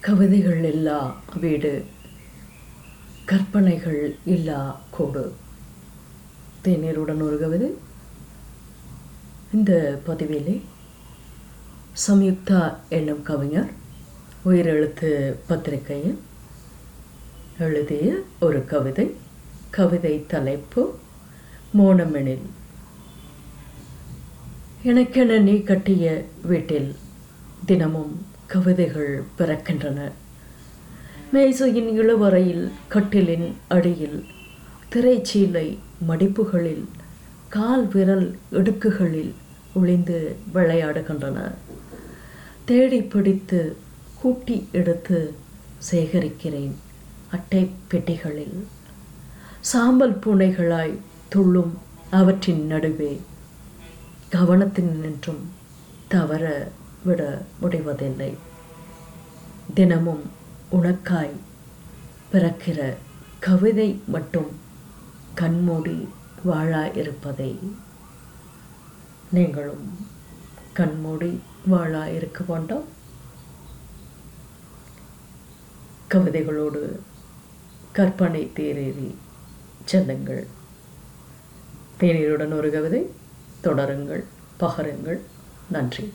கவிதைகள் இல்லா வீடு கற்பனைகள் இல்லா கோடு. தேநீருடன் ஒரு கவிதை. இந்த பதிவிலே சம்யுக்தா என்னும் கவிஞர் உயிரெழுத்து பத்திரிகையில் எழுதிய ஒரு கவிதை. கவிதை தலைப்பு மோனமெனில். எனக்கென நீ கட்டிய வீட்டில் தினமும் கவிதைகள் பிறக்கின்றன. மேசையின் இழுவறையில் கட்டிலின் அடியில் திரைச்சீலை மடிப்புகளில் கால் விரல் இடுக்குகளில் ஒளிந்து விளையாடுகின்றன. தேடி பிடித்து கூட்டி எடுத்து சேகரிக்கிறேன் அட்டை பெட்டிகளில். சாம்பல் பூனைகளாய் துள்ளும் அவற்றின் நடுவே கவனத்தின் நின்றும் தவற விட முடிவதில்லை. தினமும் உனக்காய் பிறக்கிற கவிதை மட்டும் கண்மூடி வாழா இருப்பதை நீங்களும் கண்மூடி வாழா இருக்க வேண்டும். கவிதைகளோடு கற்பனை தேரேறி செல்லுங்கள். தேநீருடன் ஒரு கவிதை தொடருங்கள் பகருங்கள். நன்றி.